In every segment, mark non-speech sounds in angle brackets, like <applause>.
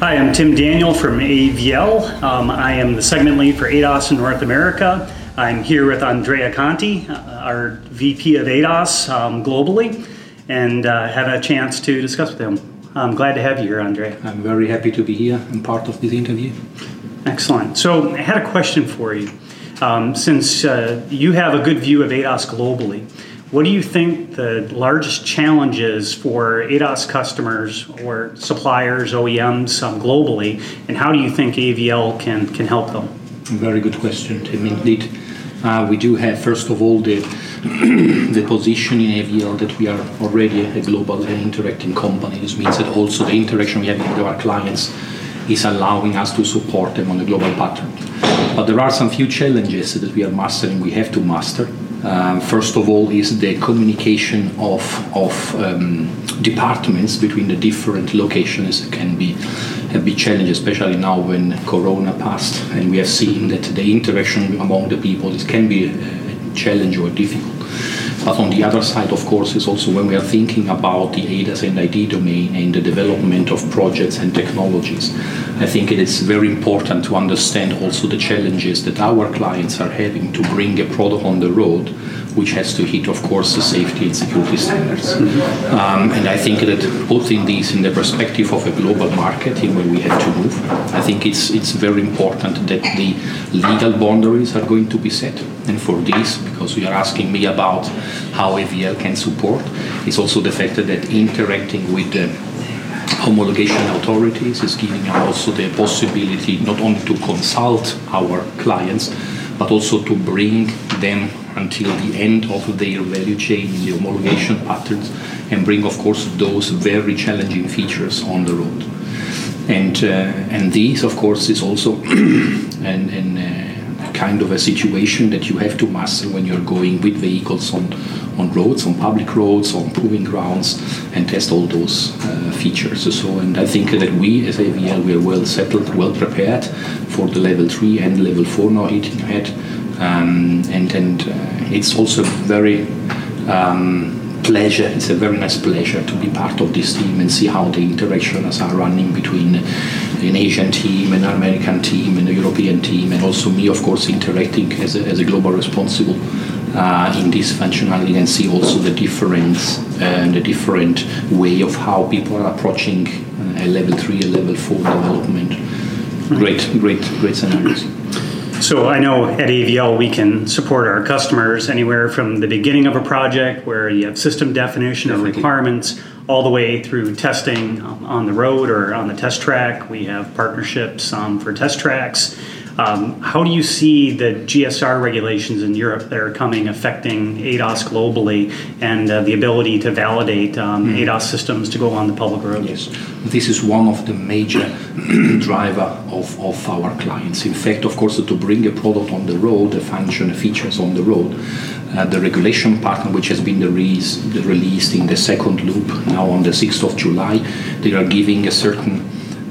Hi, I'm Tim Daniel from AVL. Um, I am the segment lead for ADAS in North America. I'm here with Andrea Conti, uh, our VP of ADAS um, globally, and uh, had a chance to discuss with him. I'm glad to have you here, Andrea. I'm very happy to be here and part of this interview. Excellent. So, I had a question for you. Um, since uh, you have a good view of ADAS globally, what do you think the largest challenges for ADAS customers or suppliers, OEMs um, globally, and how do you think AVL can, can help them? Very good question, Tim. Indeed, uh, we do have, first of all, the, <clears throat> the position in AVL that we are already a global and interacting company. This means that also the interaction we have with our clients is allowing us to support them on a global pattern. But there are some few challenges that we are mastering, we have to master. Um, first of all, is the communication of, of um, departments between the different locations can be a been challenged, especially now when Corona passed, and we have seen that the interaction among the people it can be a challenge or difficult. But on the other side, of course, is also when we are thinking about the ADAS and ID domain and the development of projects and technologies. I think it is very important to understand also the challenges that our clients are having to bring a product on the road which has to hit, of course, the safety and security standards. Um, and I think that putting these in the perspective of a global market in where we have to move, I think it's it's very important that the legal boundaries are going to be set. And for this, because you are asking me about how AVL can support, is also the fact that interacting with the homologation authorities is giving us also the possibility not only to consult our clients, but also to bring them until the end of their value chain in the homologation patterns and bring, of course, those very challenging features on the road. And, uh, and this, of course, is also <clears throat> an, an, uh, kind of a situation that you have to master when you're going with vehicles on, on roads, on public roads, on proving grounds, and test all those uh, features. So, and I think that we, as AVL, we are well settled, well prepared for the level 3 and level 4 now hitting ahead um, and and uh, it's also very um, pleasure. It's a very nice pleasure to be part of this team and see how the interactions are running between an Asian team, an American team, and a European team, and also me, of course, interacting as a, as a global responsible uh, in this functionality and see also the difference and the different way of how people are approaching uh, a level three, a level four development. Great, great, great scenarios. So I know at AVL we can support our customers anywhere from the beginning of a project where you have system definition of requirements all the way through testing um, on the road or on the test track. We have partnerships um, for test tracks. Um, how do you see the GSR regulations in Europe that are coming affecting ADAS globally and uh, the ability to validate um, mm. ADAS systems to go on the public road? Yes, this is one of the major <clears throat> driver of, of our clients. In fact, of course, to bring a product on the road, the function, the features on the road, uh, the regulation pattern, which has been the release, the released in the second loop now on the 6th of July, they are giving a certain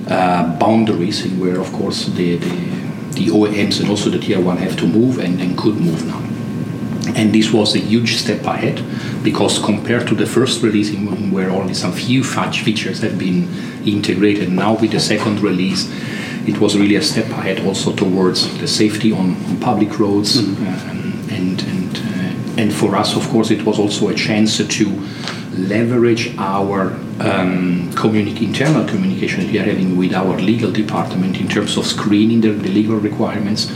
uh, boundaries in where, of course, the, the the OEMs and also the tier one have to move and, and could move now. And this was a huge step ahead because compared to the first release, where only some few features have been integrated, now with the second release, it was really a step ahead also towards the safety on, on public roads. Mm-hmm. Um, and and uh, and for us, of course, it was also a chance to leverage our um, internal communication that we are having with our legal department in terms of screening the, the legal requirements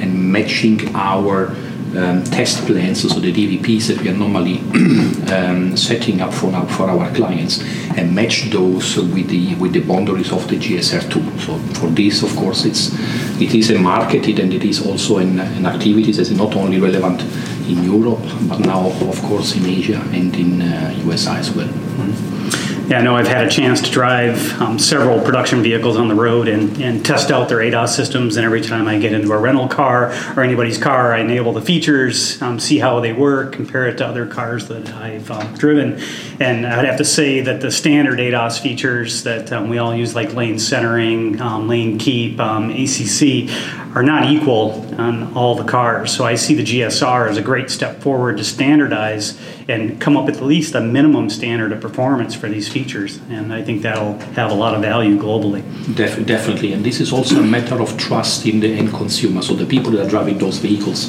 and matching our um, test plans, so the DVPs that we are normally <clears throat> um, setting up for our, for our clients, and match those with the with the boundaries of the GSR2. So for this, of course, it's it is a marketed and it is also an, an activity that is not only relevant in Europe, but now, of course, in Asia and in uh, USA as well. Yeah, know I've had a chance to drive um, several production vehicles on the road and, and test out their ADAS systems. And every time I get into a rental car or anybody's car, I enable the features, um, see how they work, compare it to other cars that I've um, driven. And I'd have to say that the standard ADAS features that um, we all use, like lane centering, um, lane keep, um, ACC, are not equal on all the cars. So I see the GSR as a great step forward to standardize and come up with at least a minimum standard of performance for these features, and I think that'll have a lot of value globally. Def- definitely, and this is also a matter of trust in the end consumer. So the people that are driving those vehicles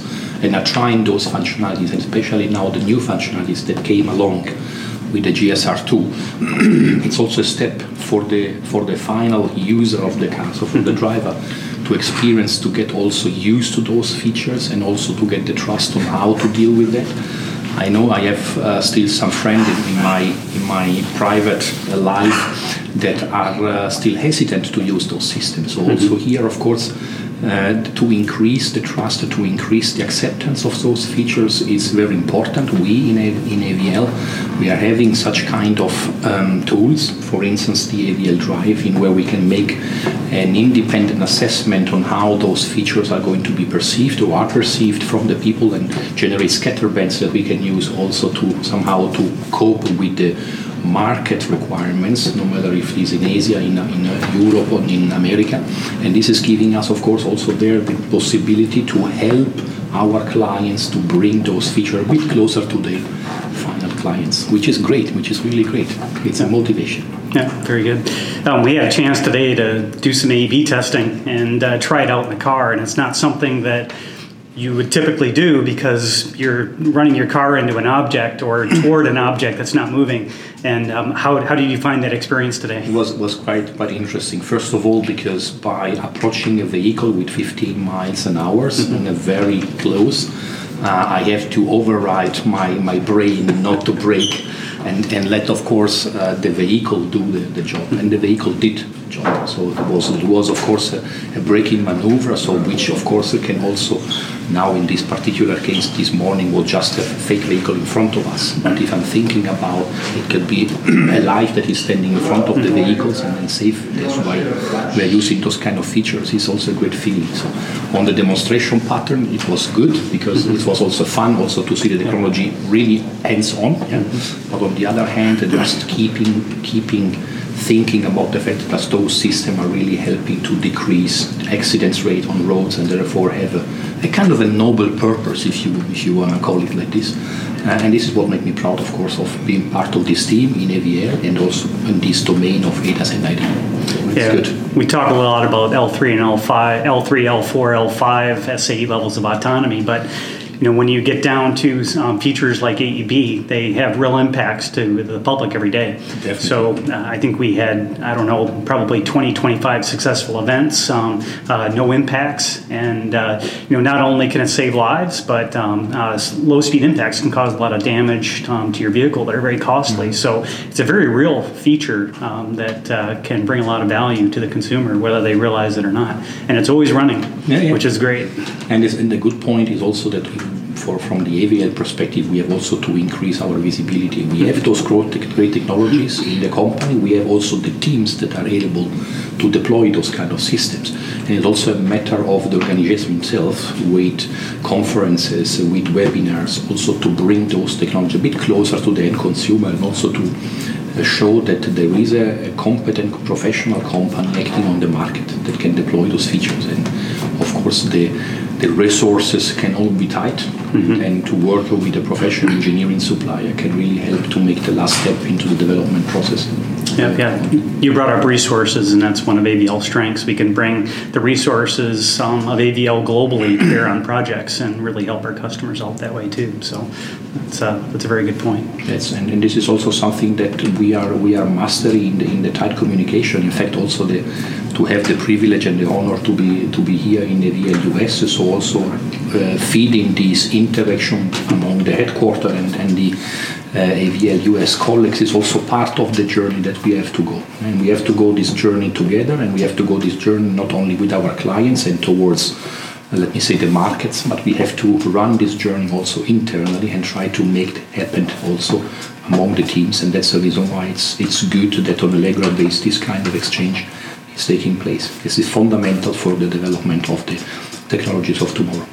and are trying those functionalities, and especially now the new functionalities that came along with the GSR2, <clears throat> it's also a step for the for the final user of the car, so for the driver to experience, to get also used to those features, and also to get the trust on how to deal with that. I know I have uh, still some friends in, in, my in my private life that are uh, still hesitant to use those systems. So also here, of course, uh, to increase the trust, to increase the acceptance of those features is very important. We in, in AVL, we are having such kind of um, tools, for instance, the AVL Drive, in where we can make an independent assessment on how those features are going to be perceived or are perceived from the people and generate scatter bands that we can use also to somehow to cope with the market requirements, no matter if it is in Asia, in, in Europe, or in America. And this is giving us, of course, also there the possibility to help our clients to bring those features a bit closer to their clients, which is great, which is really great. It's a motivation. Yeah, very good. Um, we had a chance today to do some AEB testing and uh, try it out in the car, and it's not something that you would typically do because you're running your car into an object or <coughs> toward an object that's not moving. And um, how, how did you find that experience today? It was, was quite, quite interesting. First of all, because by approaching a vehicle with 15 miles an hour mm-hmm. and a very close, I have to override my, my brain not to brake and, and let, of course, uh, the vehicle do the, the job. And the vehicle did job. So it was, it was of course, a, a braking maneuver, so which, of course, can also now in this particular case this morning was just a fake vehicle in front of us. But if I'm thinking about it could be <clears throat> a life that is standing in front of the mm-hmm. vehicles and then safe, that's why we're using those kind of features. It's also a great feeling. So on the demonstration pattern, it was good because it was also fun also to see the technology really hands-on. Yeah? Mm-hmm. But on the other hand, just keeping keeping thinking about the fact that those systems are really helping to decrease accidents rate on roads and therefore have a, a kind of a noble purpose if you if you want to call it like this uh, and this is what makes me proud of course of being part of this team in AVL and also in this domain of ADAS and ID. yeah, good. we talk a lot about L3 and L5, L3, L4, L5 SAE levels of autonomy, but you know, when you get down to um, features like AEB, they have real impacts to the public every day. Definitely. So uh, I think we had, I don't know, probably 20, 25 successful events, um, uh, no impacts. And, uh, you know, not only can it save lives, but um, uh, low speed impacts can cause a lot of damage um, to your vehicle that are very costly. Mm-hmm. So it's a very real feature um, that uh, can bring a lot of value to the consumer, whether they realize it or not. And it's always running, yeah, yeah. which is great. And, and the good point is also that for from the AVL perspective, we have also to increase our visibility. We have those great technologies in the company. We have also the teams that are able to deploy those kind of systems. And it's also a matter of the organization itself with conferences, with webinars, also to bring those technologies a bit closer to the end consumer and also to uh, show that there is a, a, competent professional company acting on the market that can deploy those features. And of course, the the resources can all be tight mm-hmm. and to work with a professional engineering supplier can really help to make the last step into the development process. Yeah, yeah. You brought up resources, and that's one of AVL's strengths. We can bring the resources um, of AVL globally to bear on projects and really help our customers out that way too. So that's a, that's a very good point. Yes, and, and this is also something that we are we are mastering in the, in the tight communication. In fact, also the to have the privilege and the honor to be to be here in the US. So also uh, feeding this interaction among the headquarters and, and the uh, AVL US colleagues is also part of the journey that we have to go. And we have to go this journey together, and we have to go this journey not only with our clients and towards uh, let me say the markets, but we have to run this journey also internally and try to make it happen also among the teams. And that's the reason why it's it's good that on a regular basis this kind of exchange is taking place. This is fundamental for the development of the technologies of tomorrow.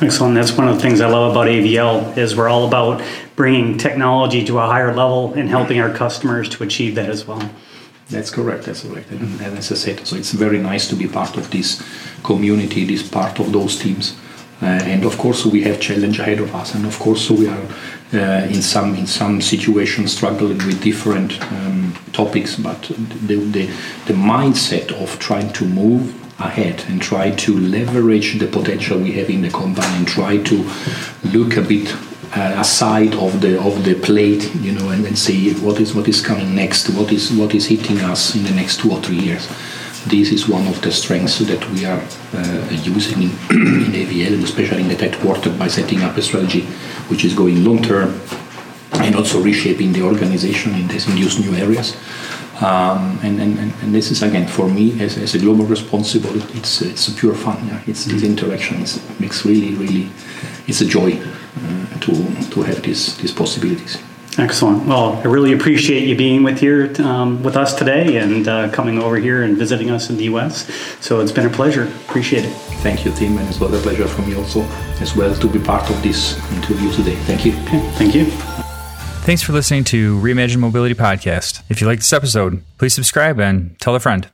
Excellent. That's one of the things I love about AVL is we're all about bringing technology to a higher level and helping our customers to achieve that as well. That's correct. That's correct. And, as I said, so it's very nice to be part of this community, this part of those teams, uh, and of course, we have challenge ahead of us, and of course, we are uh, in some in some situations struggling with different um, topics. But the, the the mindset of trying to move ahead and try to leverage the potential we have in the company and try to look a bit uh, aside of the of the plate, you know, and, and see what is what is coming next, what is what is hitting us in the next two or three years. This is one of the strengths that we are uh, using in, <clears throat> in AVL, and especially in the tech headquarter by setting up a strategy which is going long term and also reshaping the organization in these new areas. Um, and, and, and this is again for me as, as a global responsible it's it's pure fun yeah. It's this interaction it makes really really it's a joy uh, to to have these these possibilities Excellent. Well, I really appreciate you being with here um, with us today and uh, coming over here and visiting us in the U.S. So it's been a pleasure. Appreciate it. Thank you, Tim, and it's was a pleasure for me also as well to be part of this interview today. Thank you. Okay. Thank you. Thanks for listening to Reimagine Mobility Podcast. If you like this episode, please subscribe and tell a friend.